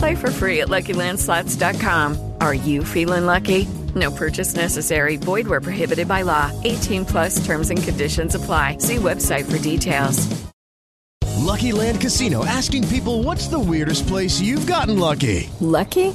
Play for free at LuckyLandSlots.com. Are you feeling lucky? No purchase necessary. Void where prohibited by law. 18 plus terms and conditions apply. See website for details. Lucky Land Casino asking people what's the weirdest place you've gotten lucky? Lucky?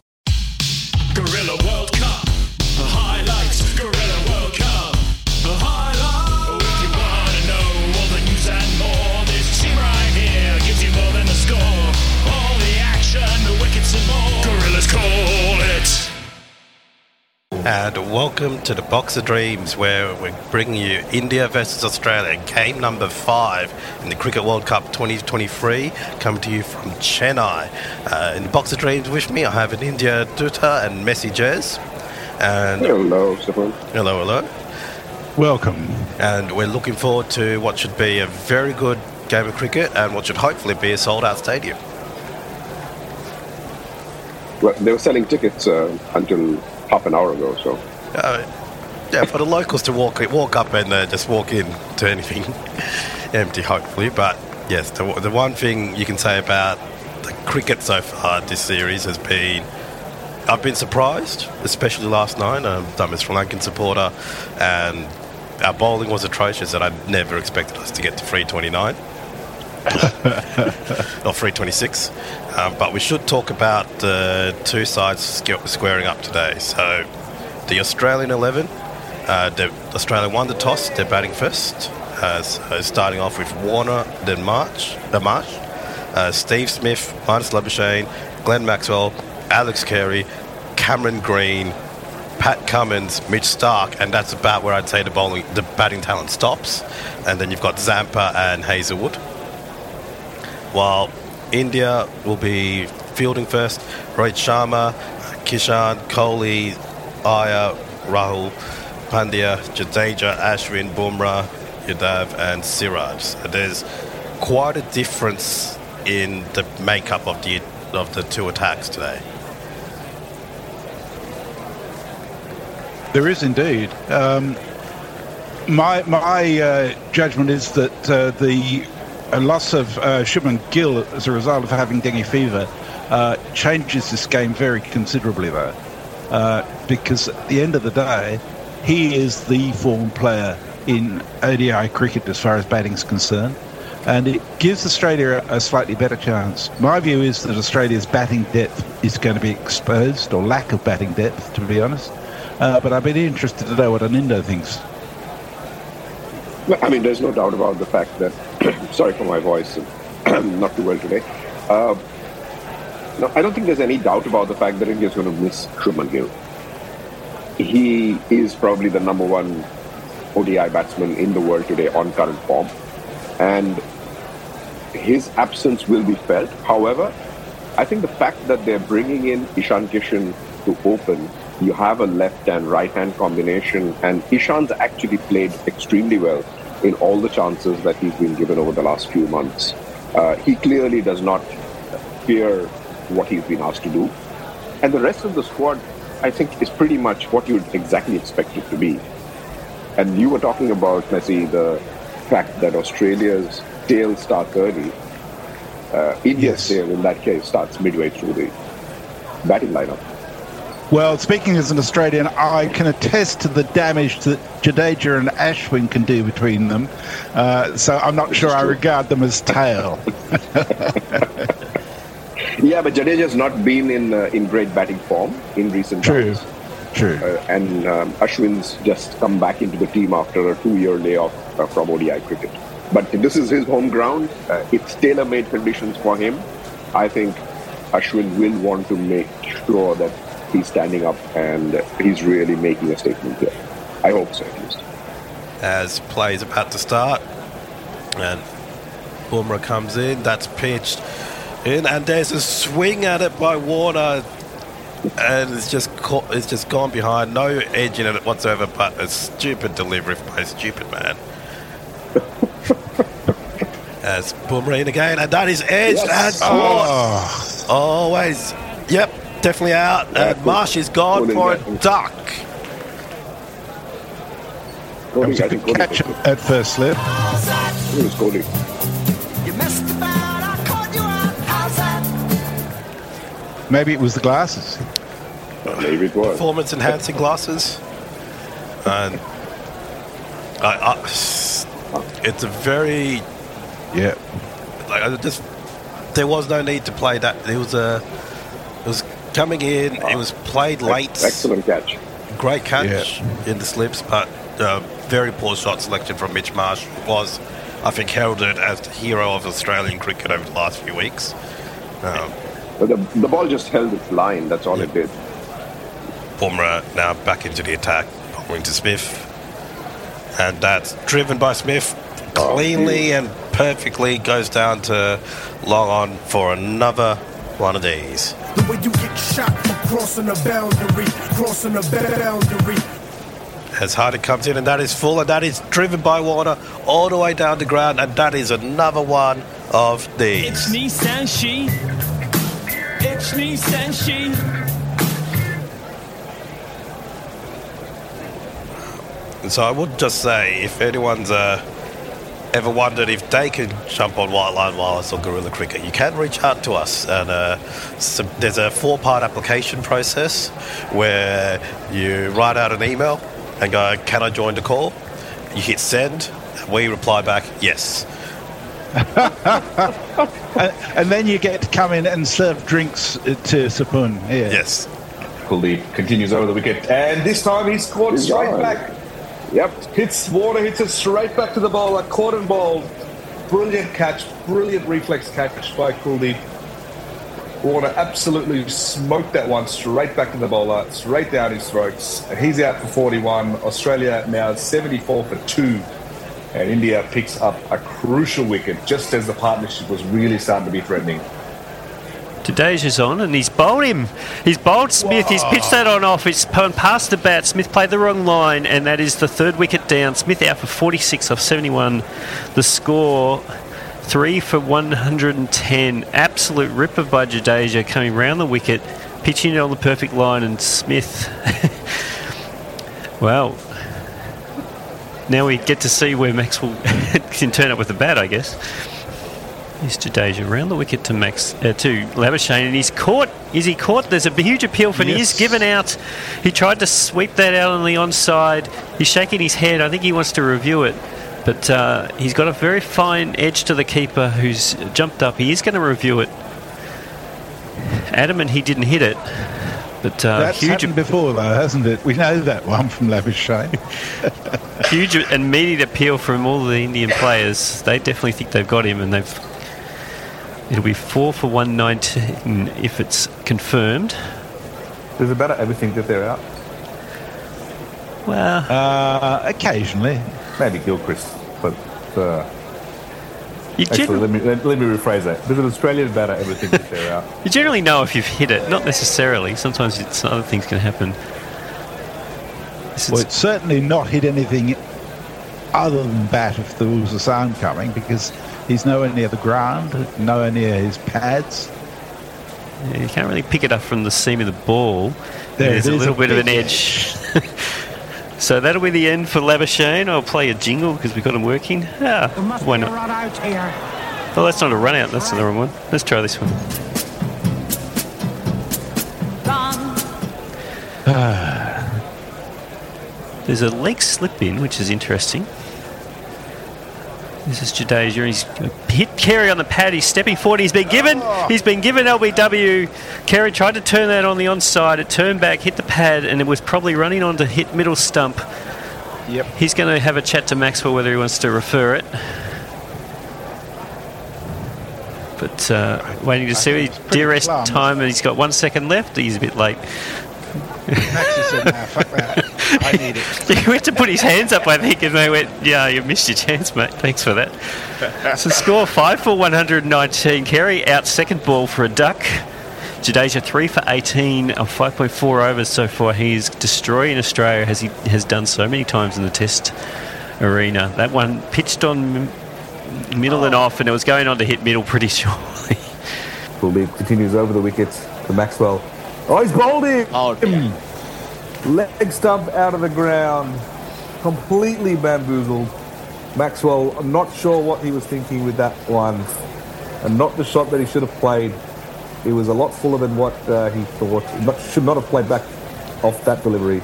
And welcome to the Box of Dreams, where we're bringing you India versus Australia, game number five in the Cricket World Cup 2023, coming to you from Chennai. Uh, in the Box of Dreams with me, I have Anindo Dutta and Messi Jez. And Hello, Stefan. hello, hello. Welcome. And we're looking forward to what should be a very good game of cricket and what should hopefully be a sold out stadium. Well, they were selling tickets uh, until half an hour ago, so Uh, yeah, for the locals to walk walk up and uh, just walk in to anything empty, hopefully. But yes, the, the one thing you can say about the cricket so far this series has been I've been surprised, especially last night. Um, I'm a Sri Lankan supporter, and our bowling was atrocious, and I never expected us to get to 329 or 326. Um, but we should talk about the two sides squaring up today. So, the Australian 11, uh, the Australia won the toss, they're batting first. Uh, so starting off with Warner, then March, the Marsh, uh, Steve Smith, Marnus Labuschagne, Glenn Maxwell, Alex Carey, Cameron Green, Pat Cummins, Mitch Starc, and that's about where I'd say the bowling, the batting talent stops. And then you've got Zampa and Hazlewood. While India will be fielding first, Rohit Sharma, Kishan, Kohli, Iyer, Rahul, Pandya, Jadeja, Ashwin, Bumrah, Yadav, and Siraj. There's quite a difference in the makeup of the of the two attacks today. There is indeed. Um, my my uh, judgment is that uh, the uh, loss of uh, Shubman Gill as a result of having dengue fever uh, changes this game very considerably, though, uh, because at the end of the day, he is the form player in ODI cricket as far as batting is concerned. And it gives Australia a slightly better chance. My view is that Australia's batting depth is going to be exposed, or lack of batting depth, to be honest. Uh, but I'd be interested to know what Anindo thinks. Well, I mean, there's no doubt about the fact that. sorry for my voice, not too well today. Uh, no, I don't think there's any doubt about the fact that India's going to miss Shubman Gill. He is probably the number one ODI batsman in the world today on current form, and his absence will be felt. However, I think the fact that they're bringing in Ishan Kishan to open, you have a left and right hand combination, and Ishan's actually played extremely well in all the chances that he's been given over the last few months. Uh, he clearly does not fear what he's been asked to do. And the rest of the squad, I think, is pretty much what you'd exactly expect it to be. And you were talking about, Messi, the fact that Australia's tail start early. Uh, India's tail, in that case, starts midway through the batting lineup. Well, speaking as an Australian, I can attest to the damage that Jadeja and Ashwin can do between them. Uh, so I'm not sure I regard them as tail. Yeah, but Jadeja's not been in uh, in great batting form in recent True. times. True. Uh, and um, Ashwin's just come back into the team after a two-year layoff uh, from ODI cricket. But this is his home ground. Uh, it's tailor-made conditions for him. I think Ashwin will want to make sure that he's standing up and he's really making a statement here. I hope so, at least. as play's about to start. And Bumrah comes in, that's pitched in, and there's a swing at it by Warner. And it's just caught, it's just gone behind, no edge in it whatsoever, but a stupid delivery by a stupid man. As Bumrah in again, and that is edged Yes. and oh. caught. Always, yep, definitely out. Uh, and Marsh is gone for a duck. That Kohli, was I a think good Kohli catch took at, at first slip. it. It was Kohli. Maybe it was the glasses. Maybe it was. performance enhancing glasses. And I, I, it's a very Yeah. like I just there was no need to play that. It was a it was coming in. It was played late. Excellent catch. Great catch in the slips, but uh, very poor shot selection from Mitch Marsh was. I think heralded as the hero of Australian cricket over the last few weeks. Um, But the, the ball just held its line. That's all it did. Bumrah now back into the attack, bowling to Smith. And that's driven by Smith cleanly and perfectly, goes down to long on for another one of these. The way you get shot for crossing the boundary, crossing the boundary. As Hardy comes in, and that is full, and that is driven by Warner all the way down the ground, and that is another one of these. It's Nissan She. It's Nissan She. And so I would just say, if anyone's uh, ever wondered if they can jump on White Line Wireless or Guerilla Cricket, you can reach out to us. And uh, so there's a four-part application process where you write out an email and go, "Can I join the call?" You hit send, and we reply back, "Yes." and, and then you get to come in and serve drinks uh, to Sapun. Yeah. Yes. Kuldeep continues over the wicket, and this time he's caught straight gone. back. Yep. Hits Warner, hits it straight back to the bowler, caught and bowled. Brilliant catch, brilliant reflex catch by Kuldeep. Warner absolutely smoked that one straight back to the bowler, straight down his throats. He's out for 41. Australia now 74 for two. And India picks up a crucial wicket just as the partnership was really starting to be threatening. Today's on and he's bowled him. He's bowled Smith. He's pitched that on off. It's past the bat. Smith played the wrong line, and that is the third wicket down. Smith out for 46 off 71. The score. Three for 110. Absolute ripper by Jadeja coming round the wicket, pitching it on the perfect line, and Smith. well, now we get to see where Maxwell can turn up with the bat, I guess. Here's Jadeja around the wicket to Max uh, to Labuschagne, and he's caught. Is he caught? There's a huge appeal for, and he is given out. He tried to sweep that out on the onside. He's shaking his head. I think he wants to review it, but uh, he's got a very fine edge to the keeper, who's jumped up. He is going to review it. Adamant he didn't hit it, but uh, That's huge, happened before, though, hasn't it? We know that one from Labuschagne. huge immediate appeal from all the Indian players. They definitely think they've got him, and they've. It'll be four for one nineteen if it's confirmed. Does it matter ever think that they're out? Well, uh, occasionally. Maybe Gilchrist, but uh, You actually, generally, let me let, let me rephrase that. Does an Australian batter ever think that they're out? you generally know if you've hit it. Not necessarily. Sometimes it's other things can happen. This Well, it's certainly not hit anything other than bat if there was a sound coming because he's nowhere near the ground, nowhere near his pads. yeah, you can't really pick it up from the seam of the ball. There There's a little a bit of an big edge. so that'll be the end for Labuschagne. I'll play a jingle because we've got him working. Ah, why not? out here. Oh, that's not a run out. That's the wrong one. Let's try this one. There's a leg slip in, which is interesting. This is Jadeja. He's hit Carey on the pad. He's stepping forward. He's been given. He's been given LBW. Carey tried to turn that on the onside. It turned back, hit the pad, and it was probably running on to hit middle stump. Yep. He's going to have a chat to Maxwell whether he wants to refer it. But uh, waiting to see his dearest plumb. time, and he's got one second left. He's a bit late. Maxie said, nah, fuck that. I need it. he went to put his hands up, I think, and they went, "Yeah, you missed your chance, mate. Thanks for that." so score five for 119. Carey out second ball for a duck. Jadeja three for 18 of 5.4 overs so far. He's destroying Australia as he has done so many times in the Test arena. That one pitched on m- middle and off, and it was going on to hit middle pretty surely. Kuldeep continues over the wickets to Maxwell. Oh, he's bowled him! Oh, dear. Leg stump out of the ground, completely bamboozled. Maxwell, I'm not sure what he was thinking with that one, and not the shot that he should have played. It was a lot fuller than what uh, he thought. Not, should not have played back off that delivery.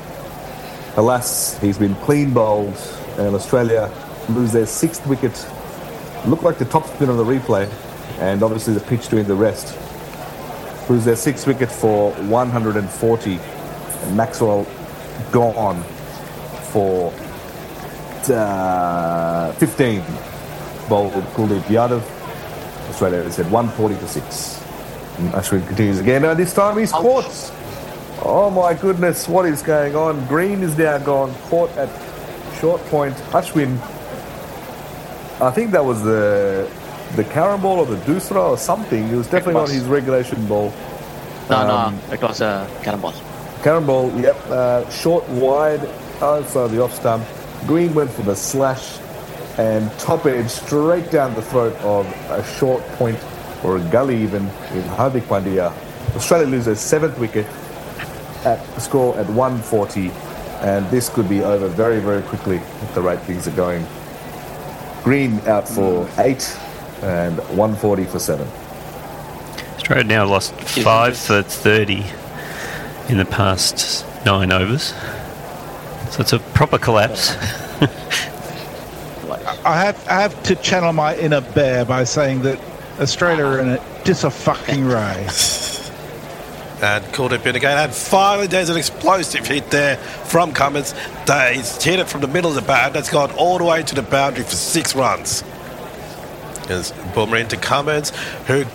Alas, he's been clean bowled, and Australia lose their sixth wicket. Looked like the top spin on the replay, and obviously the pitch doing the rest. Lose their sixth wicket for 140. And Maxwell gone for uh, 15. Bowled Kuldeep Yadav. Australia had 140 to 6. And Ashwin continues again. Now this time he's caught. Oh my goodness, what is going on? Green is now gone, caught at short point. Ashwin, I think that was the the carrom ball or the doosra or something. It was definitely was. not his regulation ball. No, Um, no, it was a cannonball. Karen ball, yep. Uh, short, wide, outside the off stump. Green went for the slash and top edge straight down the throat of a short point or a gully even in Hardik Pandya. Australia loses seventh wicket at a score at 140 and this could be over very, very quickly if the right things are going. Green out for eight and 140 for seven. Australia now lost five for 30 in the past nine overs. So it's a proper collapse. I have, I have to channel my inner bear by saying that Australia are in a dis a fucking ray. And called it in again. And finally, there's an explosive hit there from Cummins. They- He's hit it from the middle of the bat. That's gone all the way to the boundary for six runs. There's Bumrah into Cummins, who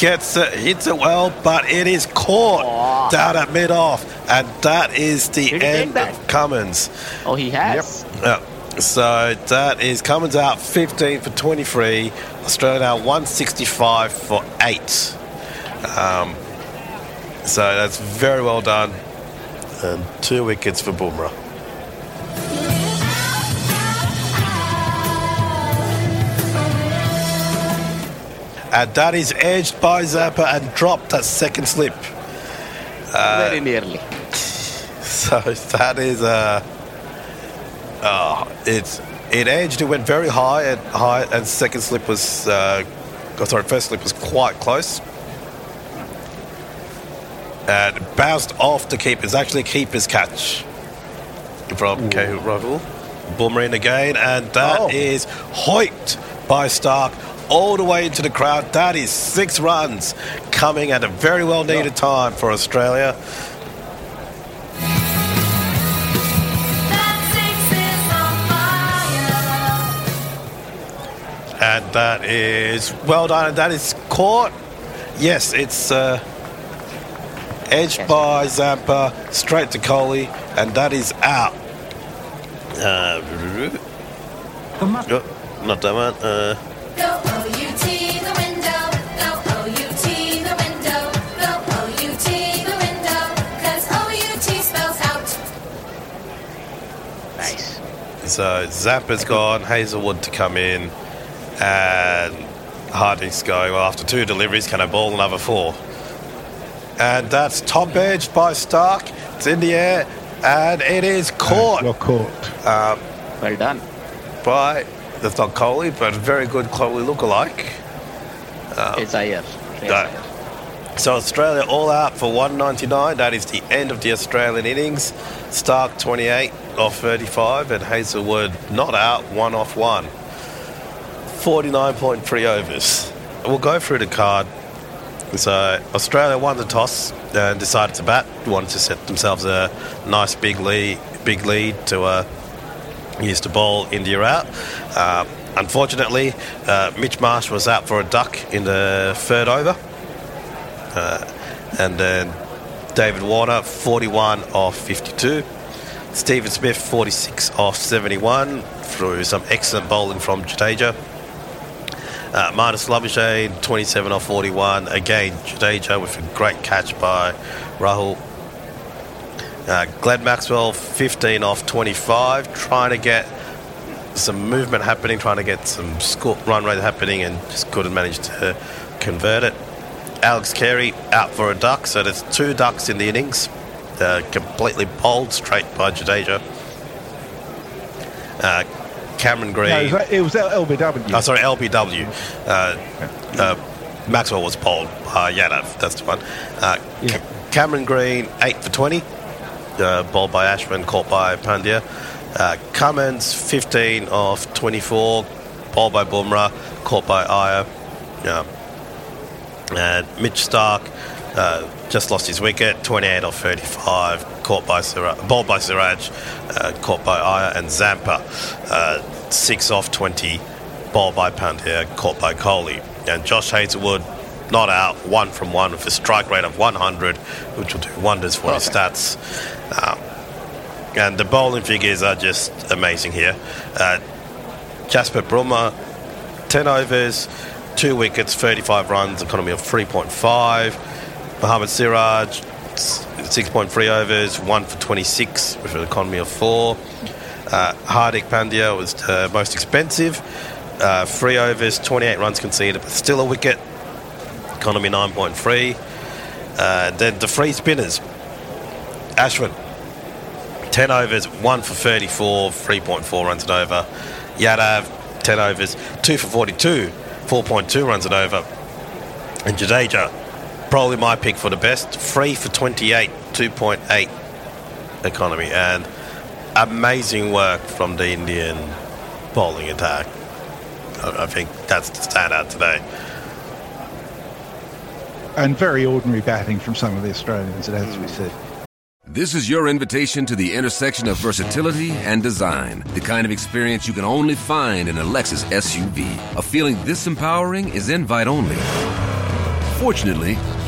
gets it, hits it well, but it is caught down at mid off. And that is the end of Cummins. Oh, he has. Yeah. So that is Cummins out 15 for 23. Australia now 165 for 8. Um, so that's very well done. And two wickets for Bumrah. And that is edged by Zampa and dropped that second slip. Uh, Very nearly. so that is uh, uh it's it edged. It went very high and high, and second slip was uh, oh, sorry, first slip was quite close. And bounced off the keeper. It's actually a keeper's catch from KL Rahul. Boomerang again, and that is hoiked by Starc all the way into the crowd. That is six runs coming at a very well needed time for Australia. And that is well done. And that is caught. Yes, it's uh, edged by Zampa, straight to Kohli, and that is out. Uh, not that one. Uh, So Zampa's gone, Hazlewood to come in, and Harding's going, well, after two deliveries, can I ball another four? And that's top edged by Starc. It's in the air, and it is caught. Well caught. Um, well done. By, that's not Kohli, but a very good Kohli lookalike. Uh, It's Iyer. no. So Australia all out for 199. That is the end of the Australian innings. Starc 28 off 35 and Hazlewood not out, one off one. 49.3 overs. We'll go through the card. So Australia won the toss and decided to bat. Wanted to set themselves a nice big lead, big lead to uh, use to bowl India out. Uh, unfortunately, uh, Mitch Marsh was out for a duck in the third over. Uh, and then David Warner, 41 off 52. Stephen Smith, 46 off 71 through some excellent bowling from Jadeja. Uh, Marnus Labuschagne, 27 off 41. Again, Jadeja with a great catch by Rahul. Uh, Glenn Maxwell, 15 off 25, trying to get some movement happening, trying to get some score, run rate happening, and just couldn't manage to convert it. Alex Carey out for a duck, so there's two ducks in the innings. Uh, completely bowled straight by Jadeja. Uh, Cameron Green. No, it was, it was LBW. Oh, sorry, LBW. Uh, uh, Maxwell was bowled by Yadav. That's the one. Uh, Ca- Cameron Green, 8 for 20. Uh, bowled by Ashwin, caught by Pandya. Uh, Cummins, 15 off 24. Bowled by Bumrah, caught by Iyer. Yeah. And Mitch Starc uh, just lost his wicket, 28 off 35, caught by Siraj, bowled by Siraj, uh, caught by Iyer, and Zampa, uh, 6 off 20, bowled by Pandya, caught by Kohli. And Josh Hazlewood, not out, one from one with a strike rate of 100, which will do wonders for his stats. Uh, and the bowling figures are just amazing here. Uh, Jasprit Bumrah, 10 overs, 2 wickets, 35 runs, economy of 3.5. Mohammad Siraj, 6.3 overs, 1 for 26 with an economy of 4. Uh, Hardik Pandya was the most expensive. Uh, 3 overs, 28 runs conceded, but still a wicket. Economy 9.3. Uh, then the free spinners. Ashwin, 10 overs, 1 for 34, 3.4 runs and over. Yadav, 10 overs, 2 for 42, 4.2 runs and over. And Jadeja, probably my pick for the best, Free for 28, 2.8 economy. And amazing work from the Indian bowling attack. I I think that's the standout today. And very ordinary batting from some of the Australians, it has to be hmm. said. This is your invitation to the intersection of versatility and design. The kind of experience you can only find in a Lexus SUV. A feeling this empowering is invite only. Fortunately,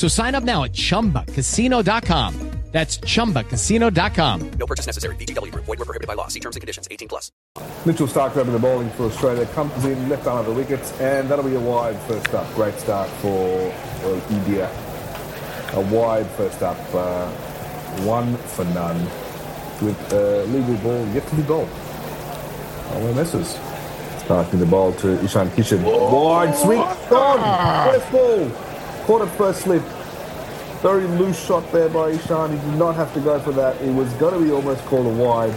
So sign up now at chumbacasino.com. That's chumbacasino.com. No purchase necessary. VGW Group. Void were prohibited by law. See terms and conditions. 18 plus. Mitchell Starc grabbing the bowling for Australia comes in left arm of the wickets, and that'll be a wide first up. Great start for uh, India. A wide first up, uh, one for none, with uh, legal ball yet to be bowled. Oh, misses. Starting the ball to Ishan Kishan. Wide swing, gone. First ball, caught it first slip. Very loose shot there by Ishan. He did not have to go for that. It was going to be almost called a wide.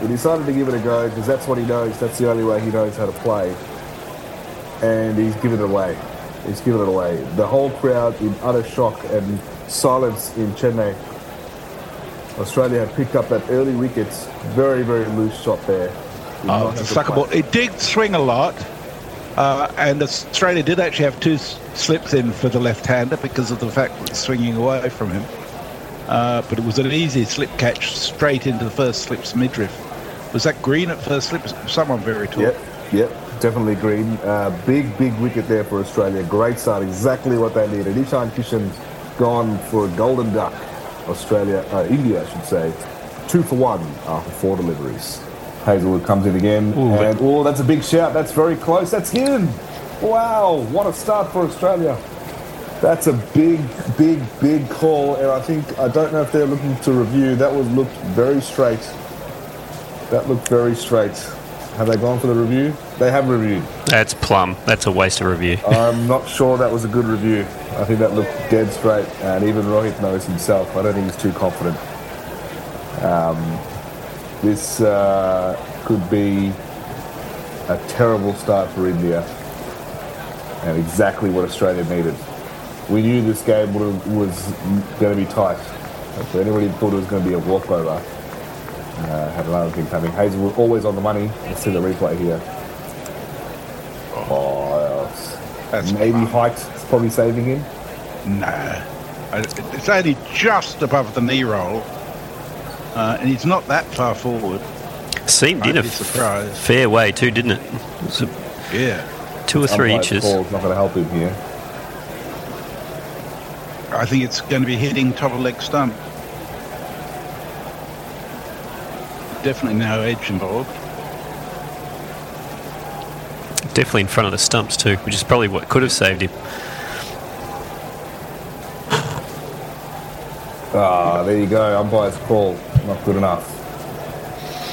He decided to give it a go because that's what he knows. That's the only way he knows how to play. And he's given it away. He's given it away. The whole crowd in utter shock and silence in Chennai. Australia had picked up that early wicket. Very, very loose shot there. Oh, not the sucker ball. It did swing a lot, uh, and Australia did actually have two slips in for the left-hander because of the fact that it's swinging away from him. Uh, but it was an easy slip catch straight into the first slip's midriff. Was that green at first slip? Someone very tall. Yep, yep, definitely green. Uh, big, big wicket there for Australia. Great start, exactly what they needed. Ishan Kishan gone for a golden duck. Australia, uh, India, I should say, two for one after four deliveries. Hazlewood comes in again, and oh, that's a big shout. That's very close. That's him. Wow, what a start for Australia. That's a big, big, big call, and I think I don't know if they're looking to review. That was looked very straight. That looked very straight. Have they gone for the review? They have reviewed. That's plum. That's a waste of review. I'm not sure that was a good review. I think that looked dead straight, and even Rohit knows himself. I don't think he's too confident. Um, this uh, could be a terrible start for India, and exactly what Australia needed. We knew this game would- was going to be tight. If anybody thought it was going to be a walkover, uh, had another thing coming. Hazlewood always on the money. Let's see the replay here. Oh, that's maybe height is probably saving him. No. It's only just above the knee roll, uh, and he's not that far forward. Seemed in I'd a be surprised. fair way too, didn't it? It a- Yeah. two or three inches. call's not going to help him here. I think it's going to be hitting top of leg stump. Definitely no edge involved. Definitely in front of the stumps too, which is probably what could have saved him. Ah, there you go. Umpire's call. Not good enough.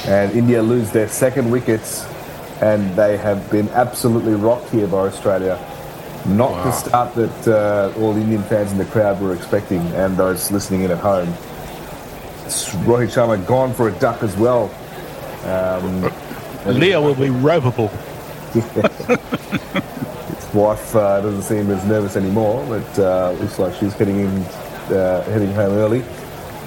And India lose their second wickets, and they have been absolutely rocked here by Australia. Not the start that uh, all Indian fans in the crowd were expecting, and those listening in at home. Rohit Sharma gone for a duck as well. Um, Leo will be ropeable. His wife uh, doesn't seem as nervous anymore, but uh, looks like she's heading in, uh, heading home early.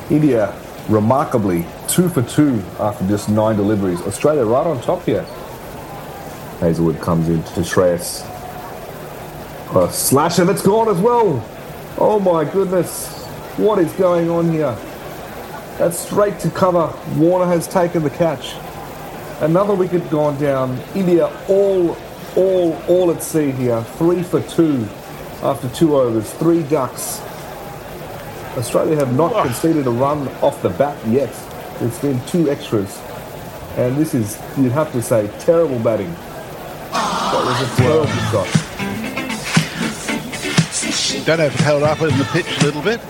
India, remarkably, two for two after just nine deliveries. Australia right on top here. Hazlewood comes in to Shreyas. A slasher that's gone as well. Oh my goodness. What is going on here? That's straight to cover. Warner has taken the catch. Another wicket gone down. India all, all, all at sea here. Three for two after two overs. Three ducks. Australia have not conceded a run off the bat yet. It's been two extras. And this is, you'd have to say, terrible batting. That was a terrible shot. Don't know if it held up in the pitch a little bit.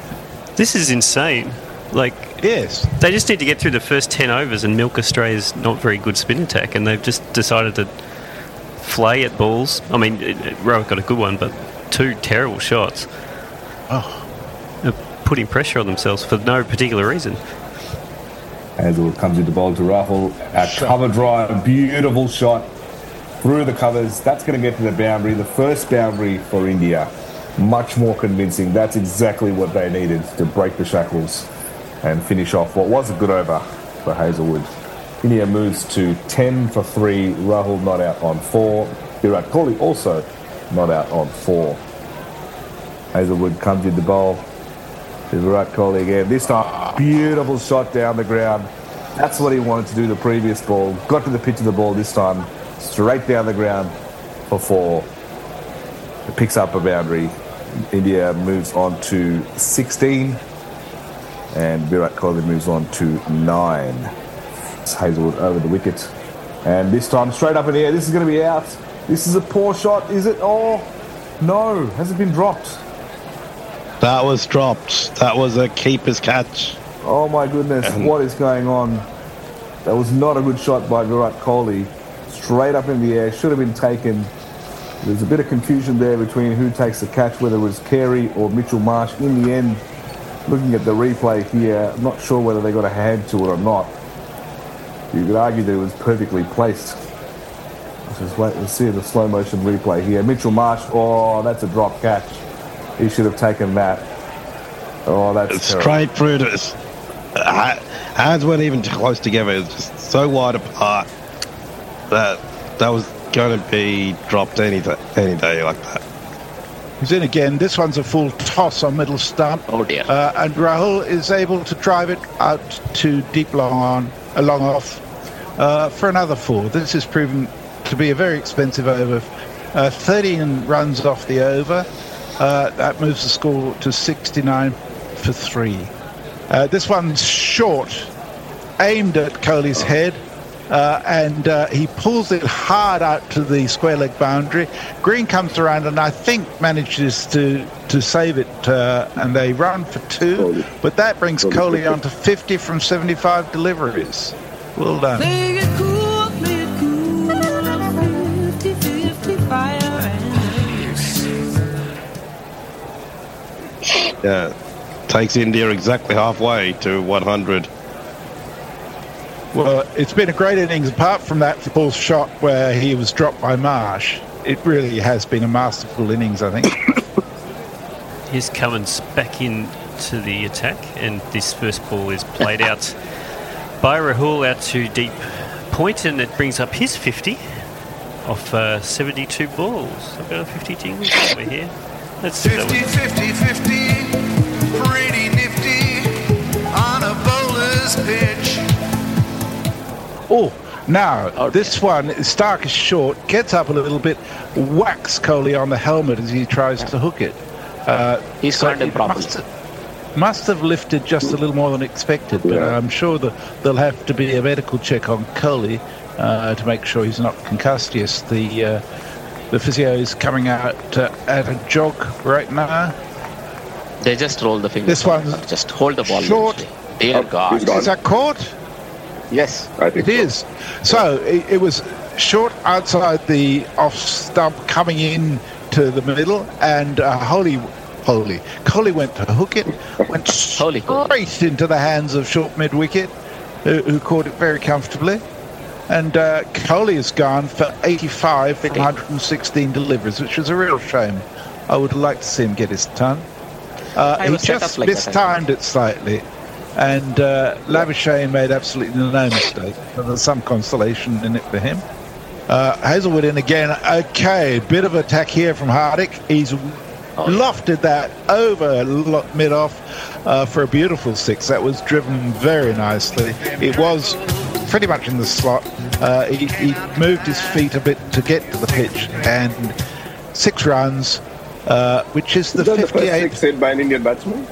This is insane. Like, yes, they just need to get through the first ten overs and milk Australia's not very good spin attack, and they've just decided to flay at balls. I mean, it- it- Rowan got a good one, but two terrible shots. Oh, They're putting pressure on themselves for no particular reason. Hazlewood comes into bowl to Rahul. A cover drive, beautiful shot through the covers. That's going to get to the boundary, the first boundary for India. Much more convincing. That's exactly what they needed to break the shackles and finish off what was a good over for Hazlewood. India moves to 10 for 3. Rahul not out on 4. Virat Kohli also not out on 4. Hazlewood comes into bowl. To Virat Kohli again. This time, beautiful shot down the ground. That's what he wanted to do the previous ball. Got to the pitch of the ball this time, straight down the ground for four. It picks up a boundary. India moves on to 16, and Virat Kohli moves on to nine. It's Hazlewood over the wicket, and this time straight up in the air. This is going to be out. This is a poor shot, is it? Oh, no, has it been dropped? That was dropped. That was a keeper's catch. Oh my goodness, what is going on? That was not a good shot by Virat Kohli. Straight up in the air, should have been taken. There's a bit of confusion there between who takes the catch, whether it was Carey or Mitchell Marsh. In the end, looking at the replay here, I'm not sure whether they got a hand to it or not. You could argue that it was perfectly placed. Let's just wait and see the slow motion replay here. Mitchell Marsh, oh, that's a drop catch. He should have taken that. Oh, that's straight through to. Uh, hands weren't even close together. It was just so wide apart that that was going to be dropped any day, any day like that. He's in again. This one's a full toss on middle stump. Oh dear. Uh, and Rahul is able to drive it out to deep long on, uh, long off uh, for another four. This has proven to be a very expensive over. Uh, 13 runs off the over. Uh, that moves the score to 69 for three. Uh, this one's short, aimed at Kohli's head. Uh, and uh, he pulls it hard out to the square leg boundary. Green comes around and I think manages to to save it, uh, and they run for two. But that brings Kohli on to 50 from 75 deliveries. Well done. Yeah, takes India exactly halfway to 100. Well, it's been a great innings apart from that full shot where he was dropped by Marsh. It really has been a masterful innings, I think. Here's Cummins back in to the attack, and this first ball is played out by Rahul out to deep point, and it brings up his 50 off uh, 72 balls. I've got a 50 jingles over here. Let's do that 50, 50, bowler's pitch. Oh, now this one, Starc is short, gets up a little bit, whacks Kohli on the helmet as he tries to hook it. Uh, He's so caught him it. Must, must have lifted just a little more than expected, but I'm sure that there'll have to be a medical check on Kohli uh, to make sure he's not concussious. The uh, the physio is coming out uh, at a jog right now. They just roll the fingers. This one, just hold the ball. short. Loosely. Dear God. Is that caught? Yes, it is. So it, it was short outside the off stump, coming in to the middle, and uh, Holy, Holy, Kohli went to hook it, went holy straight into the hands of short mid wicket, who, who caught it very comfortably. And uh, Kohli has gone for 85 from 116 deliveries, which is a real shame. I would like to see him get his ton. Uh, he just up like that, mistimed it slightly. And uh, Labuschagne made absolutely no mistake. There's some consolation in it for him. Uh, Hazlewood in again. Okay, bit of attack here from Hardik. He's lofted that over mid off uh, for a beautiful six. That was driven very nicely. It was pretty much in the slot. Uh, he, he moved his feet a bit to get to the pitch, and six runs, uh, which is the Is that the first 58th. six hit by an Indian batsman?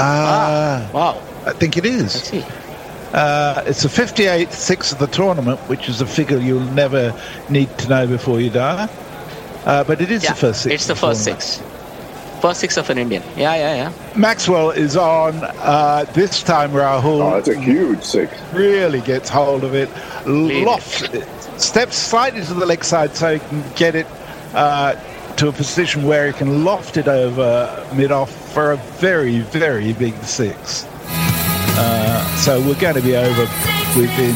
Uh, wow. I think it is. Uh, it's the 58th six of the tournament, which is a figure you'll never need to know before you die. Uh, but it is Yeah, the first six. It's the of first tournament. six. First six of an Indian. Yeah, yeah, yeah. Maxwell is on uh, this time. Rahul. Oh, that's a huge six. Really gets hold of it, lofts it, steps slightly to the leg side so he can get it uh, to a position where he can loft it over mid off for a very, very big six. Uh, so we're going to be over within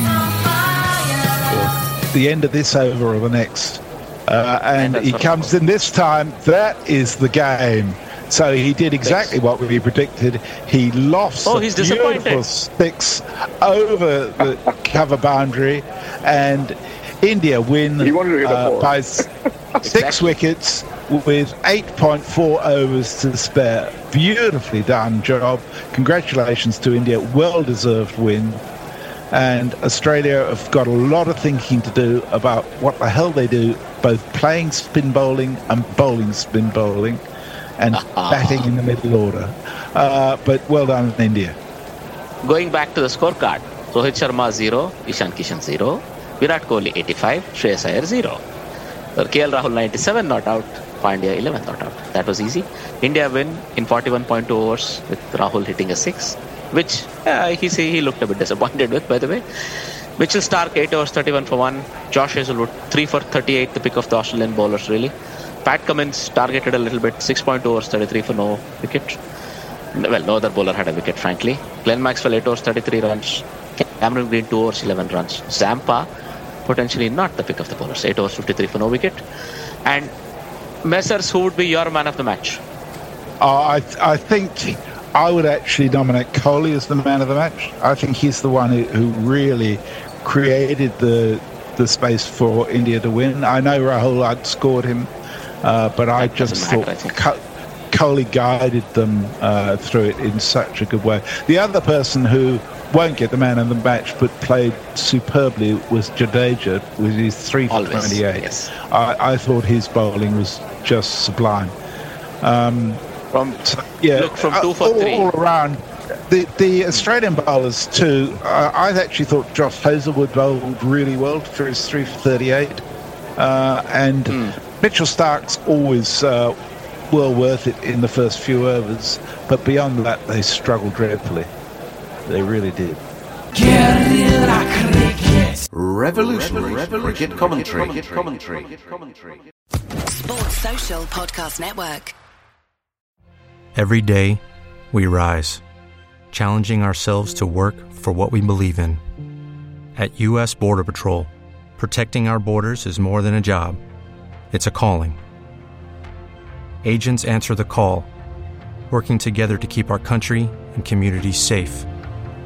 the end of this over or the next. Uh, and he comes in this time. That is the game. So he did exactly what we predicted. He lofts Oh, a he's disappointed. beautiful six over the cover boundary, and India win uh, by s- six wickets with 8.4 overs to spare. Beautifully done job. Congratulations to India. Well deserved win. And Australia have got a lot of thinking to do about what the hell they do, both playing spin bowling and bowling spin bowling and batting in the middle order. Uh, but well done, India. Going back to the scorecard. Rohit Sharma 0, Ishan Kishan 0, Virat Kohli 85, Shreyas Iyer 0. Uh, KL Rahul 97 not out, Pandya 11 not out. That was easy. India win in 41.2 overs with Rahul hitting a 6, which uh, he say he looked a bit disappointed with, by the way. Mitchell Starc 8 overs 31 for 1. Josh Hazlewood 3 for 38, the pick of the Australian bowlers really. Pat Cummins targeted a little bit, 6.2 overs 33 for no wicket. Well, no other bowler had a wicket, frankly. Glenn Maxwell 8 overs 33 runs. Cameron Green 2 overs 11 runs. Zampa potentially not the pick of the bowlers, 8 overs 53 for no wicket. And Messers, who would be your man of the match? Uh, I, I think I would actually nominate Kohli as the man of the match. I think he's the one who, who really created the the space for India to win. I know Rahul had scored him, uh, but I just thought Co- Kohli guided them uh, through it in such a good way. The other person who won't get the man of the match but played superbly was Jadeja with his 3 for 28. yes. I, I thought his bowling was just sublime. Um, from yeah, look from uh, two for all, three. all around. The the Australian bowlers too. Uh, I actually thought Josh Hazlewood bowled really well for his three for thirty eight, uh, and Hmm. Mitchell Starc's always uh, well worth it in the first few overs, but beyond that they struggled dreadfully. They really did. Revolutionary, cricket commentary. Sports Social Podcast Network. Every day, we rise, challenging ourselves to work for what we believe in. At U.S. Border Patrol, protecting our borders is more than a job, it's a calling. Agents answer the call, working together to keep our country and communities safe.